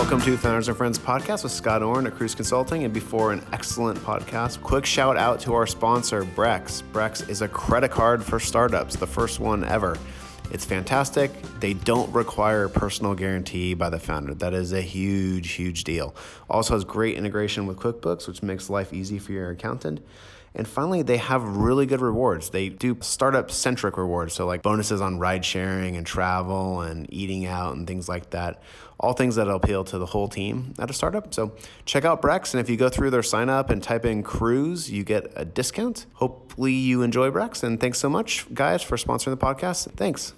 Welcome to Founders and Friends podcast with Scott Orn at Kruze Consulting. And before an excellent podcast, quick shout out to our sponsor, Brex. Brex is a credit card for startups, the first one ever. It's fantastic. They don't require a personal guarantee by the founder. That is a huge, huge deal. Also has great integration with QuickBooks, which makes life easy for your accountant. And finally, they have really good rewards. They do startup centric rewards. So, like bonuses on ride sharing and travel and eating out and things like that. All things that appeal to the whole team at a startup. So, check out Brex. And if you go through their sign up and type in kruze, you get a discount. Hopefully, you enjoy Brex. And thanks so much, guys, for sponsoring the podcast. Thanks.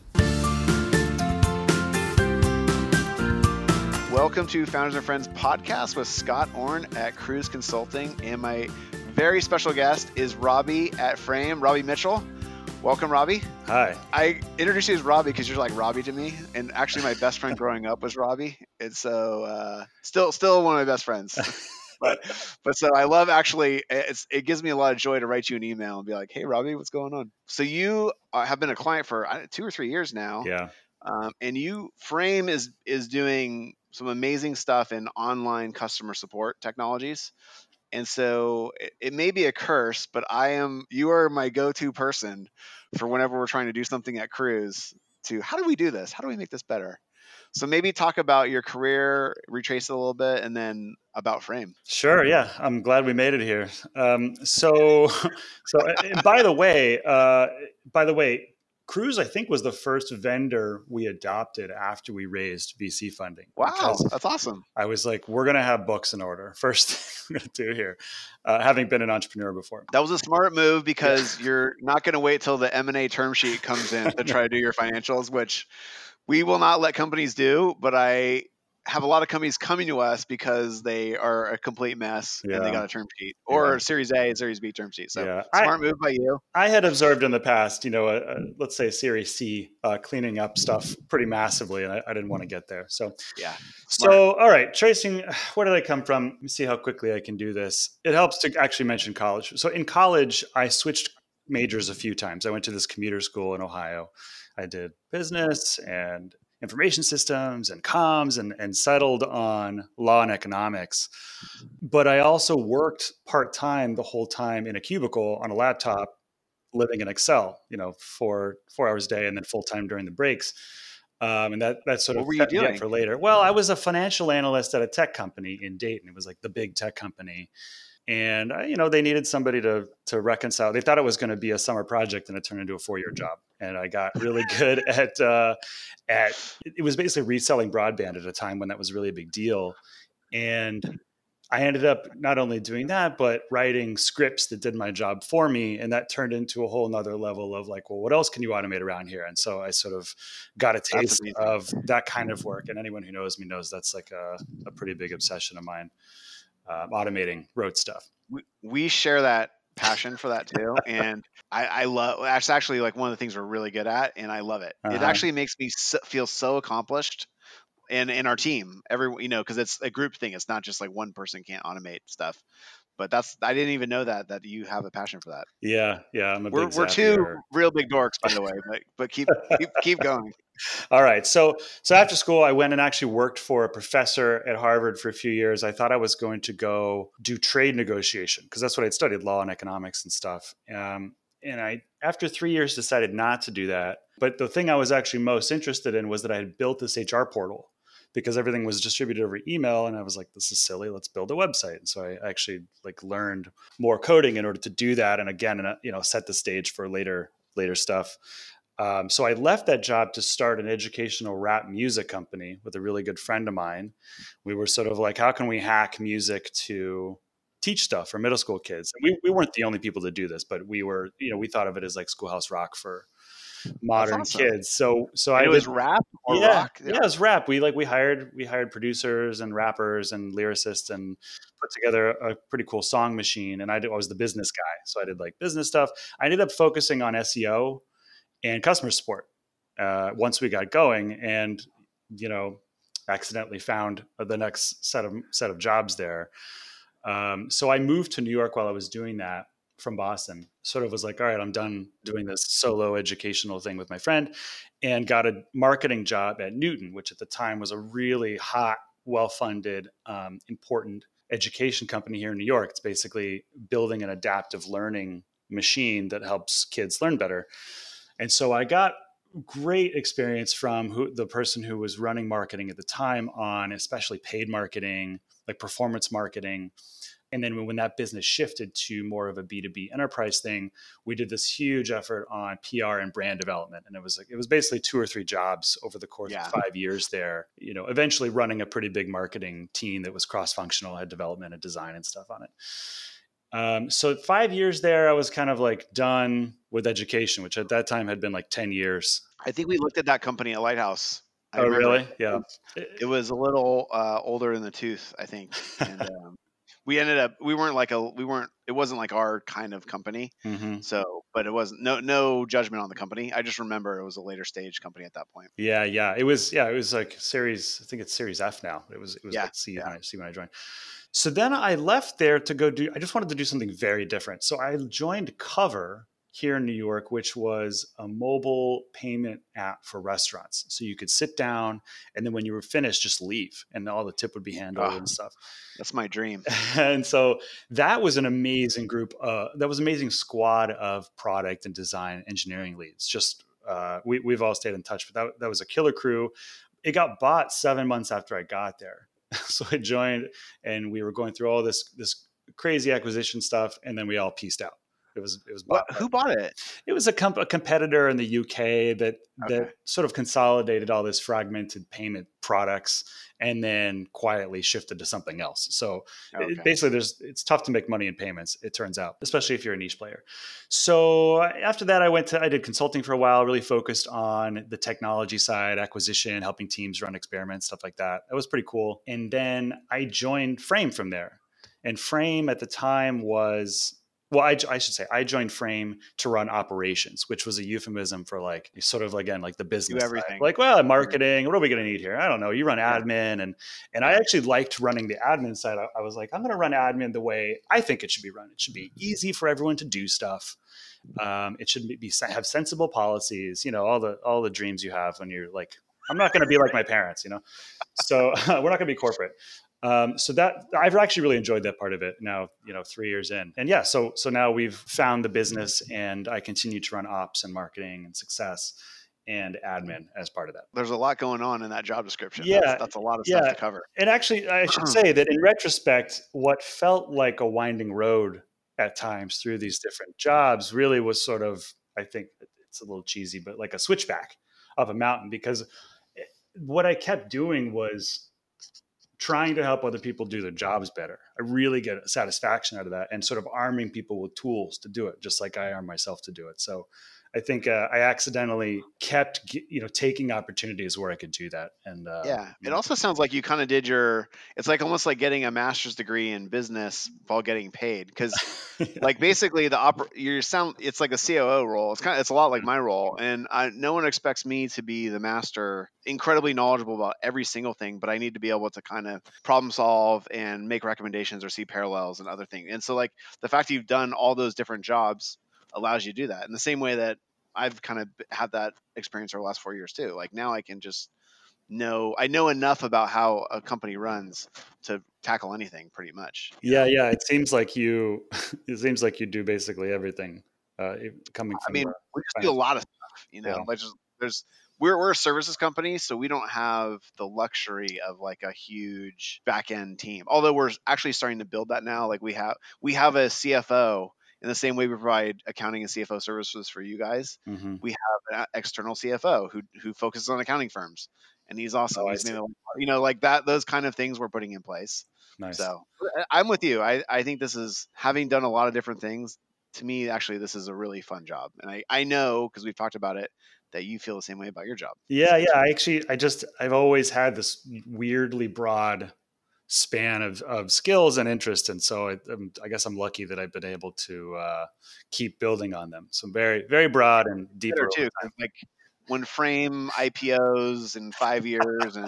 Welcome to Founders and Friends podcast with Scott Orn at Kruze Consulting and my very special guest is Robbie at Frame, Robbie Mitchell. Welcome, Robbie. Hi. I introduced you as Robbie because you're like Robbie to me, and actually, my best friend growing up was Robbie, and so uh, still, still one of my best friends. but, but so I love actually. It's it gives me a lot of joy to write you an email and be like, "Hey, Robbie, what's going on?" So you uh, have been a client for two or three years now. Yeah. Um, and you Frame is is doing some amazing stuff in online customer support technologies. And so it, it, may be a curse, but I am you are my go-to person for whenever we're trying to do something at Kruze to how do we do this? How do we make this better? So maybe talk about your career, retrace it a little bit, and then about Frame. Sure. Yeah, I'm glad we made it here. Um, so, so by the way, uh, by the way, Kruze, I think, was the first vendor we adopted after we raised VC funding. Wow, that's awesome. I was like, we're going to have books in order. First thing we're going to do here, uh, having been an entrepreneur before. That was a smart move because you're not going to wait till the M&A term sheet comes in to try to do your financials, which we will not let companies do. But I have a lot of companies coming to us because they are a complete mess yeah. and they got a term sheet or yeah. Series A, Series B term sheet. So yeah. smart I, move by you. I had observed in the past, you know, a, a, let's say Series C uh, cleaning up stuff pretty massively, and I, I didn't want to get there. So yeah. Smart. So all right, tracing. Where did I come from? Let me see how quickly I can do this. It helps to actually mention college. So in college, I switched majors a few times. I went to this commuter school in Ohio. I did business and information systems and comms and, and settled on law and economics. But I also worked part time the whole time in a cubicle on a laptop, living in Excel, you know, for four hours a day and then full time during the breaks. Um, and that that sort what of were you doing for later. Well, I was a financial analyst at a tech company in Dayton. It was like the big tech company, and uh, you know they needed somebody to to reconcile. They thought it was going to be a summer project, and it turned into a four year job. And I got really good at uh, at it was basically reselling broadband at a time when that was really a big deal. And I ended up not only doing that, but writing scripts that did my job for me. And that turned into a whole nother level of like, well, what else can you automate around here? And so I sort of got a taste of that kind of work. And anyone who knows me knows that's like a, a pretty big obsession of mine, uh, automating road stuff. We, we share that passion for that too. And I, I love that's actually like one of the things we're really good at, and I love it. Uh-huh. It actually makes me so, feel so accomplished. And in our team, every you know, because it's a group thing. It's not just like one person can't automate stuff. But that's I didn't even know that that you have a passion for that. Yeah, yeah. I'm a we're we're two real big dorks, by the way. But but keep keep keep going. All right. So so after school, I went and actually worked for a professor at Harvard for a few years. I thought I was going to go do trade negotiation because that's what I'd studied, law and economics and stuff. Um, and I, after three years, decided not to do that. But the thing I was actually most interested in was that I had built this HR portal because everything was distributed over email and i was like this is silly let's build a website and so i actually like learned more coding in order to do that and again you know set the stage for later later stuff um, so I left that job to start an educational rap music company with a really good friend of mine. We were sort of like, how can we hack music to teach stuff for middle school kids? And we, we weren't the only people to do this, but we were, you know, we thought of it as like schoolhouse rock for modern awesome. kids. So, so and I it was rap or yeah, rock. Yeah. yeah, it was rap. We like we hired we hired producers and rappers and lyricists and put together a pretty cool song machine. And I, did, I was the business guy, so I did like business stuff. I ended up focusing on SEO and customer support uh, once we got going and you know accidentally found the next set of set of jobs there um, so i moved to new york while i was doing that from boston sort of was like all right i'm done doing this solo educational thing with my friend and got a marketing job at Knewton which at the time was a really hot well funded, um, important education company here in New York. It's basically building an adaptive learning machine that helps kids learn better. And so I got great experience from who, the person who was running marketing at the time on especially paid marketing, like performance marketing. And then when that business shifted to more of a B2B enterprise thing, we did this huge effort on PR and brand development. And it was like, it was basically two or three jobs over the course yeah. of five years there, you know, eventually running a pretty big marketing team that was cross functional, had development and design and stuff on it. Um, so five years there, I was kind of like done with education, which at that time had been like 10 years. I think we looked at that company at Lighthouse. I oh, really? Yeah. It was a little uh, older in the tooth, I think. And, um, we ended up we weren't like a we weren't it wasn't like our kind of company. Mm-hmm. so but it wasn't no no judgment on the company. I just remember it was a later stage company at that point. Yeah yeah. It was yeah it was like series i think it's series f now. It was it was yeah, like c yeah. when i see when i joined. So then i left there to go do i just wanted to do something very different. So i joined cover here in New York, which was a mobile payment app for restaurants. So you could sit down and then when you were finished, just leave and all the tip would be handled oh, and stuff. That's my dream. and so that was an amazing group. Uh, that was amazing squad of product and design engineering leads. Just uh, we, we've all stayed in touch, but that, that was a killer crew. It got bought seven months after I got there. so I joined and we were going through all this, this crazy acquisition stuff. And then we all pieced out. It was it was bought what, who bought it? It was a, comp- a competitor in the UK that okay. that sort of consolidated all this fragmented payment products and then quietly shifted to something else. So okay. it, basically, there's it's tough to make money in payments. It turns out, especially if you're a niche player. So after that, I went to I did consulting for a while, really focused on the technology side, acquisition, helping teams run experiments, stuff like that. That was pretty cool. And then I joined Frame from there. And Frame at the time was well, I, I, should say I joined Frame to run operations, which was a euphemism for like sort of again like the business Do everything. Side. Like, well, marketing. What are we going to need here? I don't know. You run admin, and and I actually liked running the admin side. I, I was like, I'm going to run admin the way I think it should be run. It should be easy for everyone to do stuff. Um, it should be have sensible policies. You know, all the all the dreams you have when you're like, I'm not going to be like my parents. You know, so we're not going to be corporate. Um, so that I've actually really enjoyed that part of it now, you know, three years in. And yeah, so so now we've found the business and I continue to run ops and marketing and success and admin as part of that. There's a lot going on in that job description. Yeah. That's, that's a lot of yeah. stuff to cover. And actually I should say that in retrospect, what felt like a winding road at times through these different jobs really was sort of, I think it's a little cheesy, but like a switchback of a mountain because what I kept doing was trying to help other people do their jobs better. I really get satisfaction out of that and sort of arming people with tools to do it, just like I arm myself to do it. So I think uh, I accidentally kept, you know, taking opportunities where I could do that. And uh, yeah, it also sounds like you kind of did your. It's like almost like getting a master's degree in business while getting paid, because like basically the oper- you sound. It's like a COO role. It's kind of it's a lot like my role, and I, no one expects me to be the master, incredibly knowledgeable about every single thing, but I need to be able to kind of problem solve and make recommendations or see parallels and other things. And so like the fact that you've done all those different jobs allows you to do that in the same way that I've kind of had that experience over the last four years too. Like now I can just know I know enough about how a company runs to tackle anything pretty much. Yeah, know? yeah. It seems like you it seems like you do basically everything. Uh, coming from I mean, we just do a lot of stuff, you know, yeah. like just there's we're we're a services company, so we don't have the luxury of like a huge back end team. Although we're actually starting to build that now. Like we have we have a CFO in the same way we provide accounting and CFO services for you guys, mm-hmm. we have an external CFO who who focuses on accounting firms, and he's awesome. Oh, he's made, you know, like that. Those kind of things we're putting in place. Nice. So I'm with you. I I think this is having done a lot of different things. To me, actually, this is a really fun job, and I I know because we've talked about it that you feel the same way about your job. Yeah, yeah. I actually, I just, I've always had this weirdly broad span of, of skills and interest. And so I, I, guess I'm lucky that I've been able to uh, keep building on them. So very, very broad and deeper. Too, like when frame IPOs in five years and,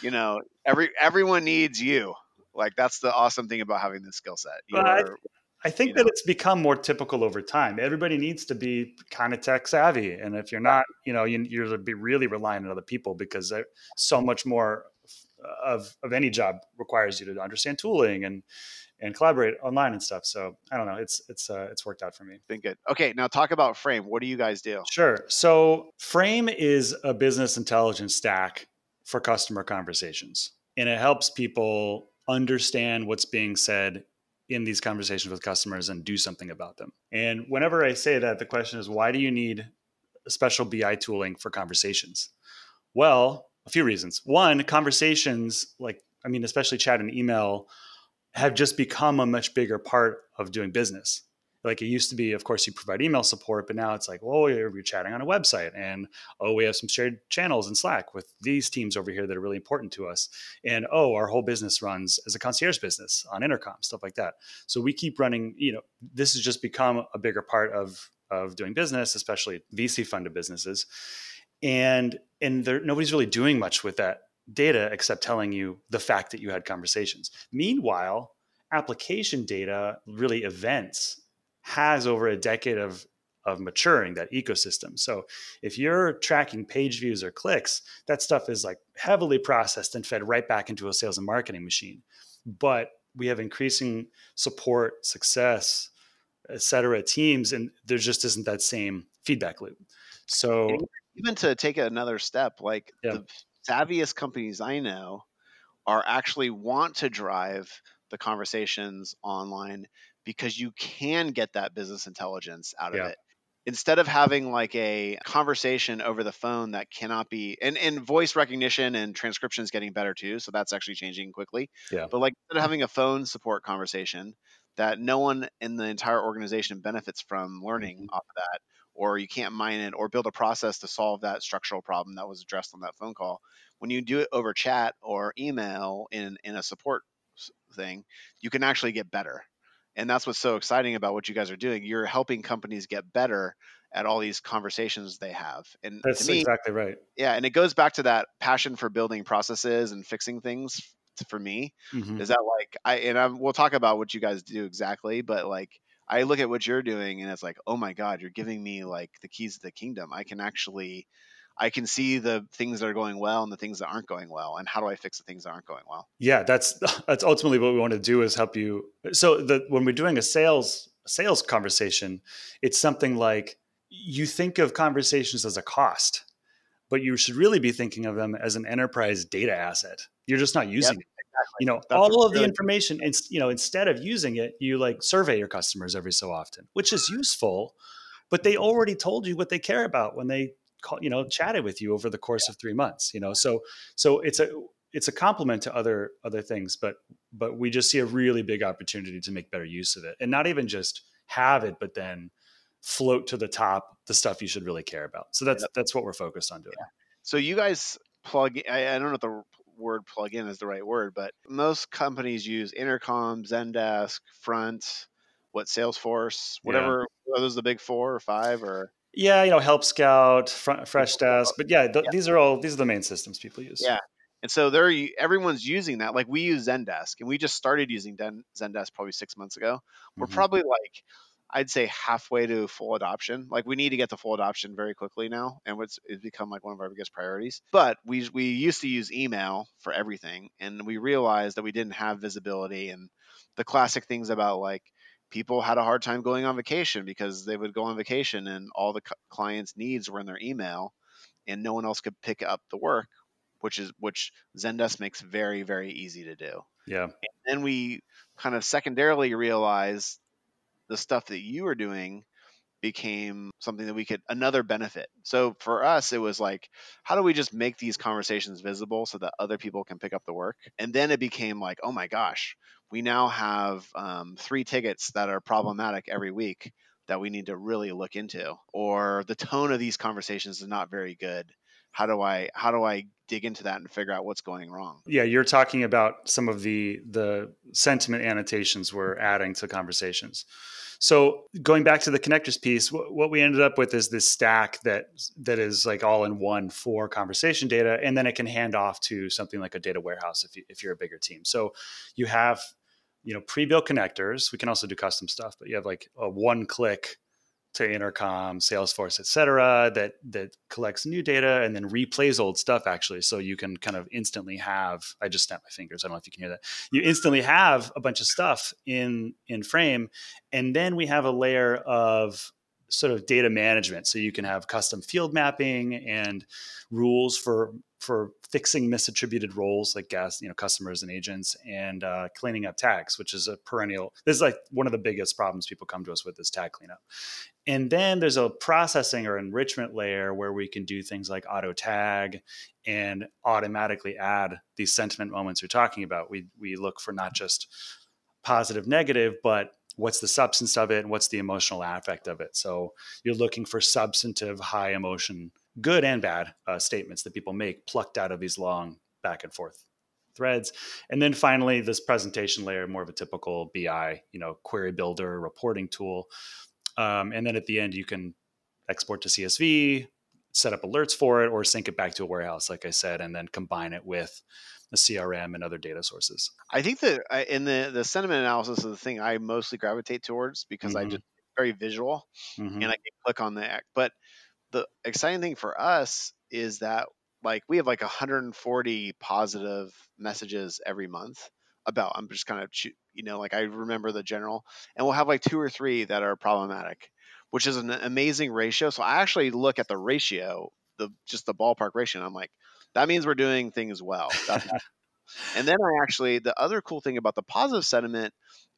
you know, every, everyone needs you. Like that's the awesome thing about having this skill set. I, think that know. it's become more typical over time. Everybody needs to be kind of tech savvy. And if you're not, you know, you, you're be really reliant on other people because so much more of of any job requires you to understand tooling and and collaborate online and stuff. So I don't know. It's it's uh, it's worked out for me. Been good. Okay, now talk about Frame. What do you guys do? Sure. So Frame is a business intelligence stack for customer conversations, and it helps people understand what's being said in these conversations with customers and do something about them. And whenever I say that, the question is, why do you need special BI tooling for conversations? Well, a few reasons. One, conversations like I mean, especially chat and email have just become a much bigger part of doing business. Like it used to be, of course, you provide email support, but now it's like, oh, you're, chatting on a website, and oh, we have some shared channels in Slack with these teams over here that are really important to us, and oh, our whole business runs as a concierge business on intercom, stuff like that. So we keep running. You know, this has just become a bigger part of of doing business, especially VC funded businesses, and and there, nobody's really doing much with that data except telling you the fact that you had conversations. Meanwhile, application data, really events, has over a decade of of maturing that ecosystem. So if you're tracking page views or clicks, that stuff is like heavily processed and fed right back into a sales and marketing machine. But we have increasing support, success, et cetera, teams, and there just isn't that same feedback loop. So even to take another step, like yeah. the savviest companies I know are actually want to drive the conversations online because you can get that business intelligence out of yeah. it instead of having like a conversation over the phone that cannot be and, and voice recognition and transcription is getting better too so that's actually changing quickly yeah but like instead of having a phone support conversation that no one in the entire organization benefits from learning mm-hmm. off of that or you can't mine it or build a process to solve that structural problem that was addressed on that phone call when you do it over chat or email in in a support thing you can actually get better. And that's what's so exciting about what you guys are doing. You're helping companies get better at all these conversations they have. And that's me, exactly right. Yeah and it goes back to that passion for building processes and fixing things for me mm-hmm. is that like i and I'm, we'll talk about what you guys do exactly but like i look at what you're doing and it's like oh my god you're giving me like the keys to the kingdom i can actually I can see the things that are going well and the things that aren't going well, and how do I fix the things that aren't going well? Yeah, that's that's ultimately what we want to do is help you. So the, when we're doing a sales sales conversation, it's something like you think of conversations as a cost, but you should really be thinking of them as an enterprise data asset. You're just not using yep, it. Exactly. You know, that's all of the information. It's you know, instead of using it, you like survey your customers every so often, which is useful. But they already told you what they care about when they call, you know chatted with you over the course of three months you know so so it's a it's a complement to other other things but but we just see a really big opportunity to make better use of it and not even just have it but then float to the top the stuff you should really care about so that's that's what we're focused on doing yeah. so you guys plug I, I don't know if the word plugin is the right word but most companies use intercom zendesk front what salesforce whatever yeah. are those the big four or five or yeah, you know, Help Scout, Fresh Desk, but yeah, th- yeah, these are all these are the main systems people use. Yeah, and so they're everyone's using that. Like we use Zendesk, and we just started using Zendesk probably six months ago. We're mm-hmm. probably like I'd say halfway to full adoption. Like we need to get to full adoption very quickly now, and it's, it's become like one of our biggest priorities. But we we used to use email for everything, and we realized that we didn't have visibility and the classic things about like people had a hard time going on vacation because they would go on vacation and all the clients' needs were in their email, and no one else could pick up the work, which is which Zendesk makes very very easy to do. Yeah. And then we kind of secondarily realized the stuff that you were doing became something that we could another benefit. So for us, it was like, how do we just make these conversations visible so that other people can pick up the work? And then it became like, oh my gosh, we now have um, three tickets that are problematic every week that we need to really look into, or the tone of these conversations is not very good. How do I how do I dig into that and figure out what's going wrong? Yeah, you're talking about some of the the sentiment annotations we're adding to conversations. So going back to the connectors piece, what we ended up with is this stack that that is like all in one for conversation data, and then it can hand off to something like a data warehouse if you, if you're a bigger team. So you have you know pre-built connectors. We can also do custom stuff, but you have like a one-click to intercom salesforce et cetera that that collects new data and then replays old stuff actually. So you can kind of instantly have i just snapped my fingers i don't know if you can hear that. You instantly have a bunch of stuff in in frame and then we have a layer of sort of data management. So you can have custom field mapping and rules for for fixing misattributed roles like gas you know customers and agents and uh, cleaning up tags which is a perennial this is like one of the biggest problems people come to us with is tag cleanup. And then there's a processing or enrichment layer where we can do things like auto tag and automatically add these sentiment moments you're talking about. We we look for not just positive negative but what's the substance of it and what's the emotional affect of it. So you're looking for substantive high emotion good and bad uh, statements that people make plucked out of these long back and forth threads and then finally this presentation layer more of a typical bi you know query builder reporting tool um, and then at the end you can export to csv set up alerts for it or sync it back to a warehouse like i said and then combine it with a crm and other data sources i think that in the the sentiment analysis is the thing i mostly gravitate towards because mm-hmm. i just very visual mm-hmm. and i can click on the but the exciting thing for us is that like we have like 140 positive messages every month about i'm just kind of you know like i remember the general and we'll have like two or three that are problematic which is an amazing ratio. So i actually look at the ratio the just the ballpark ratio and i'm like that means we're doing things well. And then i actually the other cool thing about the positive sentiment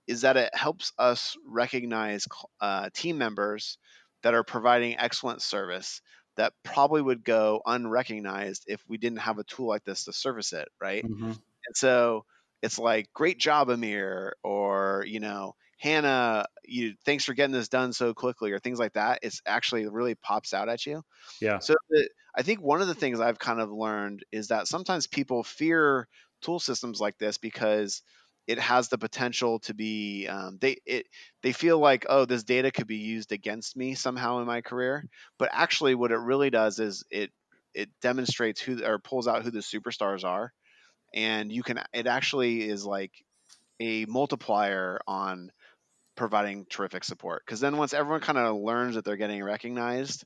is that it helps us recognize uh, team members that are providing excellent service that probably would go unrecognized if we didn't have a tool like this to service it, right? Mm-hmm. And so it's like, great job, Amir, or you know, Hannah, you thanks for getting this done so quickly, or things like that. It's actually really pops out at you. Yeah. So the, I think one of the things I've kind of learned is that sometimes people fear tool systems like this because it has the potential to be um, they it they feel like oh this data could be used against me somehow in my career. But actually what it really does is it it demonstrates who or pulls out who the superstars are and you can it actually is like a multiplier on providing terrific support. Because then once everyone kind of learns that they're getting recognized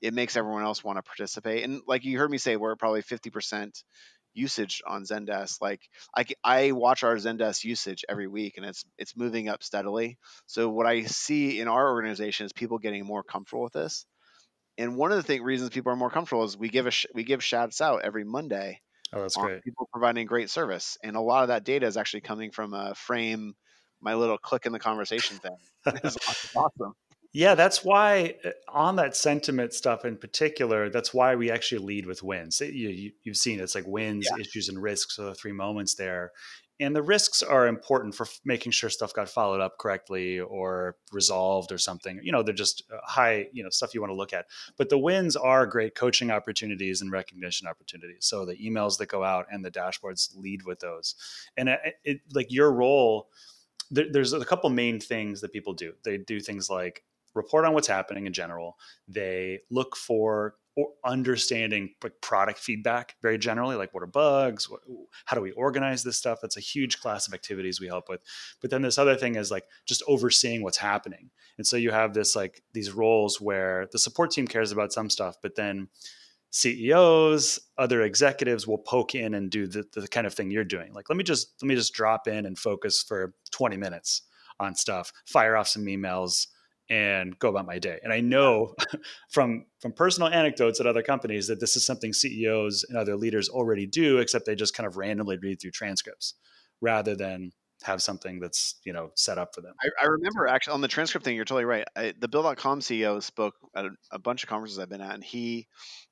it makes everyone else want to participate. And like you heard me say we're probably 50% usage on Zendesk. Like I, I watch our Zendesk usage every week, and it's it's moving up steadily. So what I see in our organization is people getting more comfortable with this. And one of the thing, reasons people are more comfortable is we give a sh- we give shouts out every Monday. Oh, that's great. People providing great service, and a lot of that data is actually coming from a frame, my little click in the conversation thing. it's awesome. Yeah, that's why uh, on that sentiment stuff in particular, that's why we actually lead with wins. You, have seen it's like wins, yeah. issues, and risks are the three moments there. And the risks are important for making sure stuff got followed up correctly or resolved or something. You know, they're just uh, high, you know, stuff you want to look at. But the wins are great coaching opportunities and recognition opportunities. So the emails that go out and the dashboards lead with those. And it, it like your role, there's a couple main things that people do. They do things like report on what's happening in general. They look for understanding product feedback very generally, like what are bugs, what, how do we organize this stuff. That's a huge class of activities we help with. But then this other thing is like just overseeing what's happening. And so you have this like these roles where the support team cares about some stuff, but then CEOs, other executives will poke in and do the, the kind of thing you're doing. Like, let me just let me just drop in and focus for 20 minutes on stuff, fire off some emails, and go about my day. And I know from from personal anecdotes at other companies that this is something CEOs and other leaders already do, except they just kind of randomly read through transcripts rather than have something that's you know set up for them. I, I remember actually on the transcript thing, you're totally right. I, the Bill.com CEO spoke at a, a, bunch of conferences I've been at, and he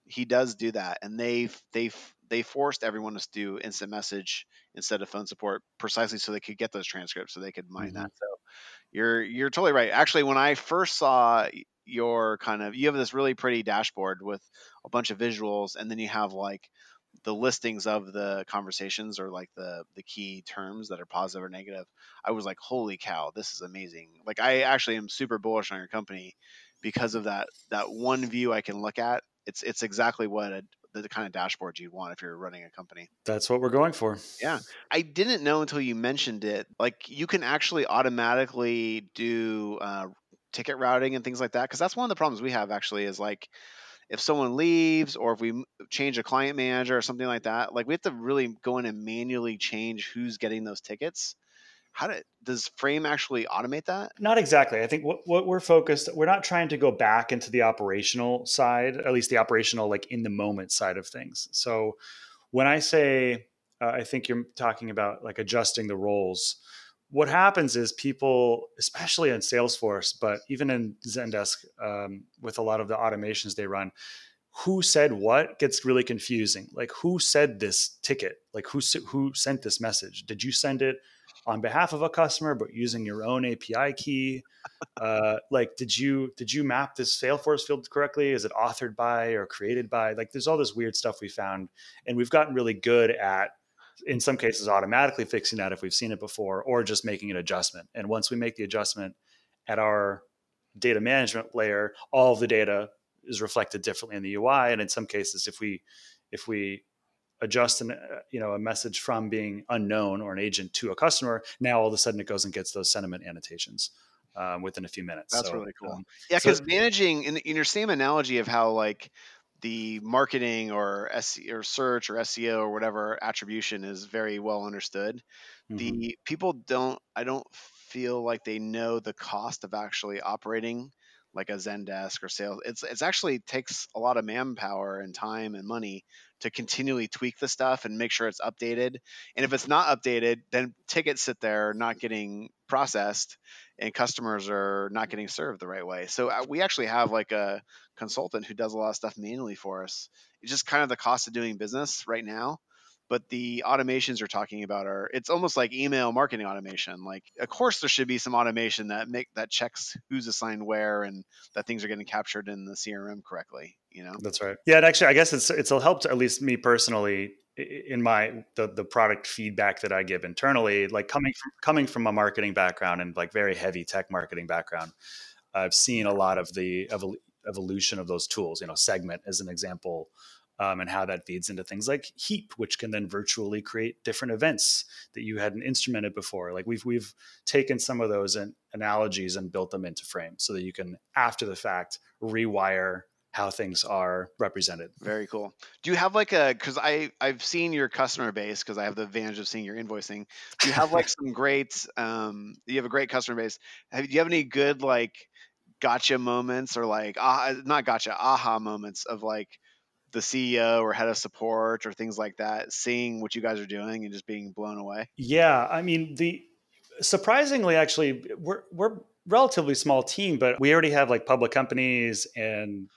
he does do that, and they they they forced everyone to do instant message instead of phone support precisely so they could get those transcripts so they could mine mm-hmm. that. So you're you're totally right. Actually, when I first saw your kind of you have this really pretty dashboard with a bunch of visuals, and then you have like the listings of the conversations or like the the key terms that are positive or negative. I was like, holy cow, this is amazing. Like I actually am super bullish on your company because of that that one view I can look at. It's it's exactly what a, the kind of dashboard you'd want if you're running a company. That's what we're going for. Yeah. I didn't know until you mentioned it. Like you can actually automatically do uh, ticket routing and things like that because that's one of the problems we have actually is like if someone leaves or if we change a client manager or something like that like we have to really go in and manually change who's getting those tickets how do, does frame actually automate that not exactly i think what, what we're focused we're not trying to go back into the operational side at least the operational like in the moment side of things so when i say uh, i think you're talking about like adjusting the roles what happens is people, especially in Salesforce, but even in Zendesk, um, with a lot of the automations they run, who said what gets really confusing. Like who said this ticket? Like who who sent this message? Did you send it on behalf of a customer, but using your own API key? Uh, like did you did you map this Salesforce field correctly? Is it authored by or created by? Like there's all this weird stuff we found, and we've gotten really good at in some cases automatically fixing that if we've seen it before or just making an adjustment and once we make the adjustment at our data management layer all of the data is reflected differently in the ui and in some cases if we if we adjust an, uh, you know a message from being unknown or an agent to a customer now all of a sudden it goes and gets those sentiment annotations um, within a few minutes that's so, really cool um, yeah because so, managing in, in your same analogy of how like the marketing or SE or search or SEO or whatever attribution is very well understood. Mm-hmm. The people don't I don't feel like they know the cost of actually operating like a Zendesk or sales. It's it's actually takes a lot of manpower and time and money to continually tweak the stuff and make sure it's updated. And if it's not updated, then tickets sit there not getting processed and customers are not getting served the right way. So uh, we actually have like a consultant who does a lot of stuff manually for us. It's just kind of the cost of doing business right now but the automations you're talking about are it's almost like email marketing automation. Like of course there should be some automation that make that checks who's assigned where and that things are getting captured in the crm correctly you know? That's right. Yeah actually i guess it's it's helped at least me personally in my the the product feedback that i give internally like coming from coming from a marketing background and like very heavy tech marketing background i've seen a lot of the evolution of those tools. You know segment as an example um, and how that feeds into things like Heap, which can then virtually create different events that you hadn't instrumented before. Like we've we've taken some of those analogies and built them into Frame so that you can, after the fact, rewire how things are represented. Very cool. Do you have like a because I I've seen your customer base because I have the advantage of seeing your invoicing. Do you have like some great um you have a great customer base. Have, do you have any good like gotcha moments or like ah not gotcha aha moments of like the CEO or head of support or things like that, seeing what you guys are doing and just being blown away? Yeah, I mean the surprisingly actually we're we're relatively small team, but we already have like public companies and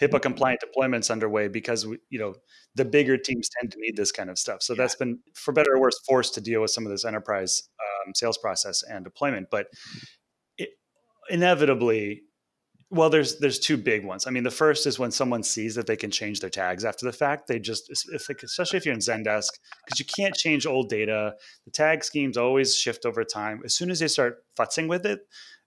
HIPAA compliant deployments underway because we, you know the bigger teams tend to need this kind of stuff. So yeah. that's been, for better or worse, forced to deal with some of this enterprise um, sales process and deployment. But it, inevitably, well, there's there's two big ones. I mean, the first is when someone sees that they can change their tags after the fact. They just, especially if you're in Zendesk, because you can't change old data. The tag schemes always shift over time. As soon as they start futzing with it,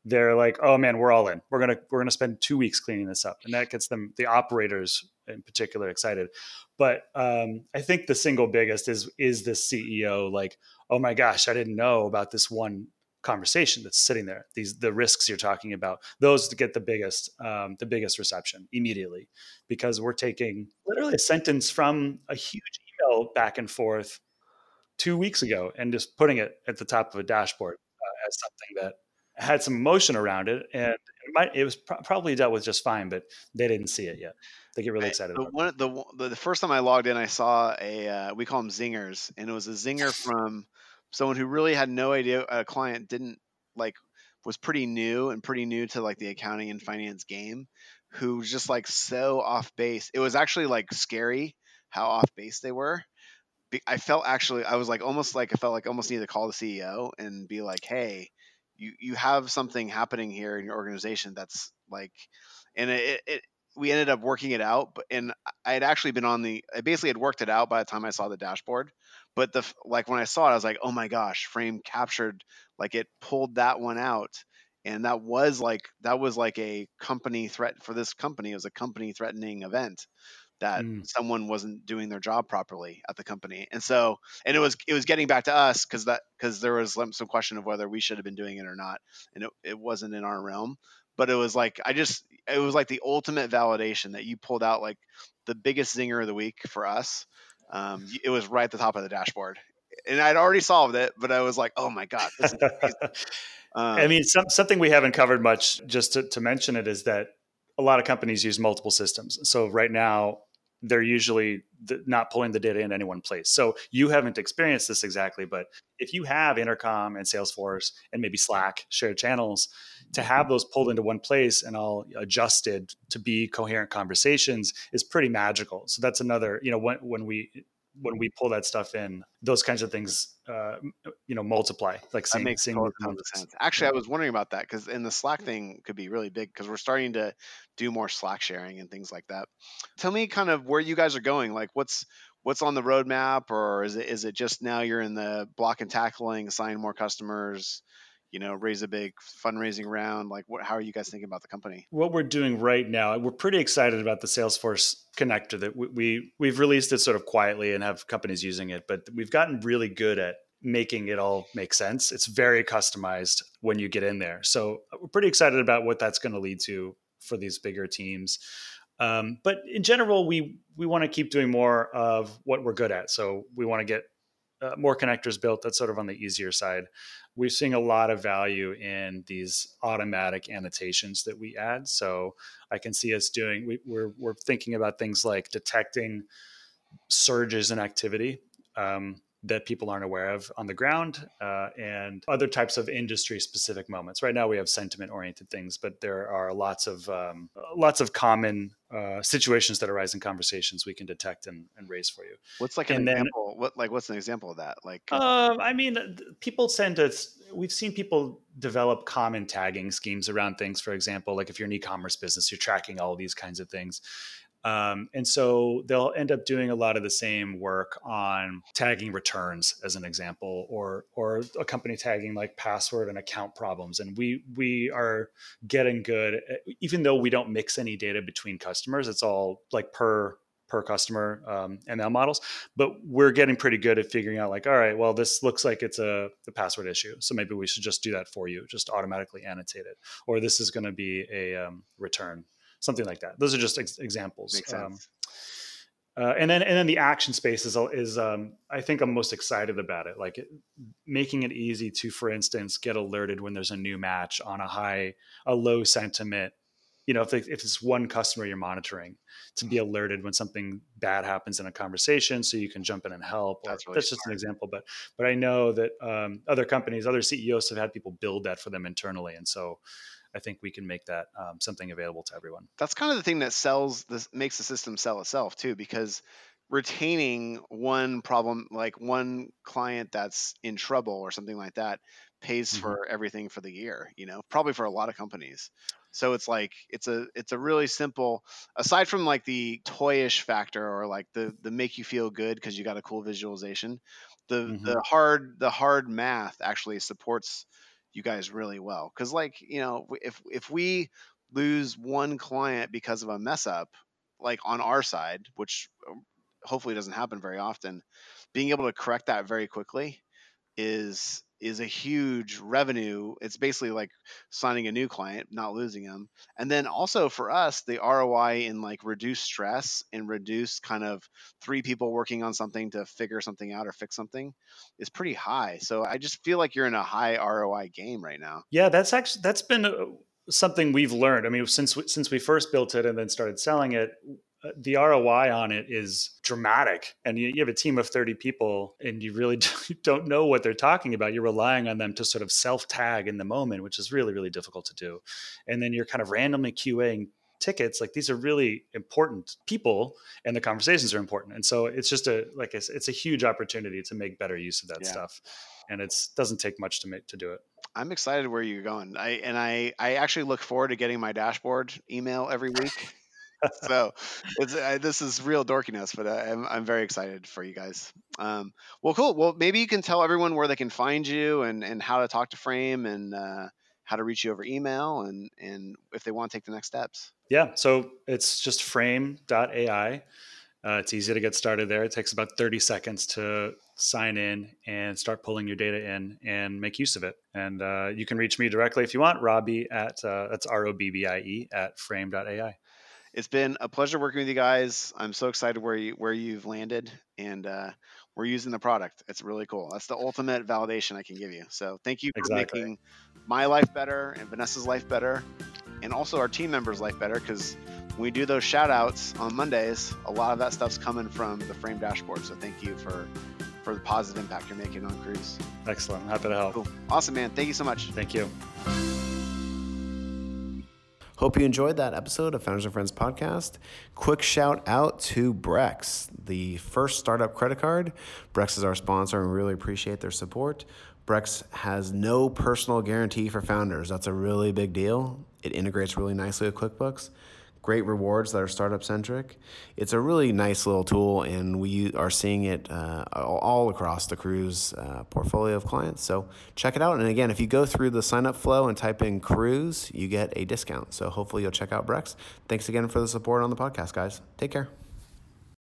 they're like, "Oh man, we're all in. We're gonna we're gonna spend two weeks cleaning this up," and that gets them, the operators in particular, excited. But um, I think the single biggest is is the CEO like, "Oh my gosh, I didn't know about this one conversation that's sitting there these the risks you're talking about those to get the biggest um, the biggest reception immediately. Because we're taking literally a sentence from a huge email back and forth two weeks ago and just putting it at the top of a dashboard uh, as something that had some emotion around it and it, might, it was probably dealt with just fine but they didn't see it yet. They get really excited the, one, the, the first time i logged in i saw a uh, we call them zingers and it was a zinger from someone who really had no idea a client didn't like was pretty new and pretty new to like the accounting and finance game who was just like so off base. It was actually like scary how off base they were. I felt actually i was like almost like i felt like almost needed to call the ceo and be like hey you you have something happening here in your organization that's like and it, it we ended up working it out but and i had actually been on the i basically had worked it out by the time i saw the dashboard but the like when I saw it, I was like, oh my gosh, Frame captured like it pulled that one out, and that was like that was like a company threat for this company. It was a company threatening event that mm. someone wasn't doing their job properly at the company, and so and it was it was getting back to us because that because there was some question of whether we should have been doing it or not, and it, it wasn't in our realm. but it was like I just it was like the ultimate validation that you pulled out like the biggest zinger of the week for us. Um, it was right at the top of the dashboard, and I'd already solved it, but I was like, oh my god. Um, I mean, some, something we haven't covered much, just to, to mention it, is that a lot of companies use multiple systems. So right now, they're usually not pulling the data in any one place. So you haven't experienced this exactly, but if you have Intercom and Salesforce and maybe Slack shared channels, to have those pulled into one place and all adjusted to be coherent conversations is pretty magical. So that's another, you know, when when we when we pull that stuff in, those kinds of things, uh, you know, multiply. Like seeing, that makes total sense. Actually, I was wondering about that because in the Slack thing could be really big because we're starting to do more Slack sharing and things like that. Tell me kind of where you guys are going. Like, what's what's on the roadmap, or is it is it just now you're in the block and tackling, sign more customers? You know raise a big fundraising round? Like what, how are you guys thinking about the company? What we're doing right now we're pretty excited about the salesforce connector that we, we have released it sort of quietly and have companies using it but we've gotten really good at making it all make sense. It's very customized when you get in there. So we're pretty excited about what that's going to lead to for these bigger teams. Um, but in general we we want to keep doing more of what we're good at. So we want to get uh, more connectors built that's sort of on the easier side. We're seeing a lot of value in these automatic annotations that we add. So i can see us doing we, are we're, we're thinking about things like detecting surges in activity. Um, that people aren't aware of on the ground uh, and other types of industry specific moments. Right now we have sentiment oriented things but there are lots of um, lots of common uh, situations that arise in conversations we can detect and, and raise for you. What's like an and example then, what like what's an example of that? Like uh, i mean people tend to we've seen people develop common tagging schemes around things. For example like if you're an e-commerce business you're tracking all these kinds of things um, and so they'll end up doing a lot of the same work on tagging returns, as an example, or or a company tagging like password and account problems. And we we are getting good, even though we don't mix any data between customers. It's all like per per customer um, ML models, but we're getting pretty good at figuring out like, all right, well, this looks like it's a, a password issue, so maybe we should just do that for you, just automatically annotate it, or this is going to be a um, return something like that. Those are just ex- examples. Um, uh, and then and then the action space is is um, I think I'm most excited about it. Like it, making it easy to, for instance, get alerted when there's a new match on a high, a low sentiment. You know, if if it's one customer you're monitoring, to be alerted when something bad happens in a conversation, so you can jump in and help. That's, really that's just an example, but but I know that um, other companies, other CEOs have had people build that for them internally, and so I think we can make that um, something available to everyone. That's kind of the thing that sells this makes the system sell itself too, because retaining one problem like one client that's in trouble or something like that pays mm-hmm. for everything for the year you know probably for a lot of companies so it's like it's a it's a really simple aside from like the toyish factor or like the the make you feel good because you got a cool visualization the mm-hmm. the hard the hard math actually supports you guys really well. Because like you know if if we lose one client because of a mess up like on our side which um, hopefully doesn't happen very often being able to correct that very quickly is is a huge revenue. It's basically like signing a new client, not losing them. And then also for us, the ROI in like reduce stress and reduce kind of three people working on something to figure something out or fix something is pretty high. So I just feel like you're in a high ROI game right now. Yeah, that's actually that's been uh, something we've learned. I mean, since we, since we first built it and then started selling it, Uh, the ROI on it is dramatic. And you, you, have a team of 30 people and you really don't know what they're talking about. You're relying on them to sort of self tag in the moment, which is really, really difficult to do. And then you're kind of randomly QAing tickets like these are really important people and the conversations are important and so it's just a like it's, it's a huge opportunity to make better use of that yeah. stuff and it doesn't take much to make to do it i'm excited where you're going i and i i actually look forward to getting my dashboard email every week so it's uh, this is real dorkiness, but I, am I'm very excited for you guys. Um, well, cool. Well, maybe you can tell everyone where they can find you and and how to talk to Frame and uh, how to reach you over email and and if they want to take the next steps. Yeah, so it's just frame.ai Uh, it's easy to get started there. It takes about 30 seconds to sign in and start pulling your data in and make use of it. And uh, you can reach me directly if you want, Robbie at uh, that's R O B B I E at frame.ai. It's been a pleasure working with you guys. I'm so excited where you where you've landed, and uh, we're using the product. It's really cool. That's the ultimate validation I can give you. So thank you for exactly. making my life better and Vanessa's life better, and also our team members' life better because when we do those shout outs on Mondays, a lot of that stuff's coming from the frame dashboard. So thank you for for the positive impact you're making on Kruze. Excellent. Happy to help. Cool. Awesome, man. Thank you so much. Thank you. Hope you enjoyed that episode of Founders and Friends podcast. Quick shout out to Brex, the first startup credit card. Brex is our sponsor and we really appreciate their support. Brex has no personal guarantee for founders. That's a really big deal. It integrates really nicely with QuickBooks great rewards that are startup centric. It's a really nice little tool, and we are seeing it uh, all across the Kruze uh, portfolio of clients. So check it out. And again, if you go through the sign up flow and type in Kruze, you get a discount. So hopefully you'll check out Brex. Thanks again for the support on the podcast, guys. Take care.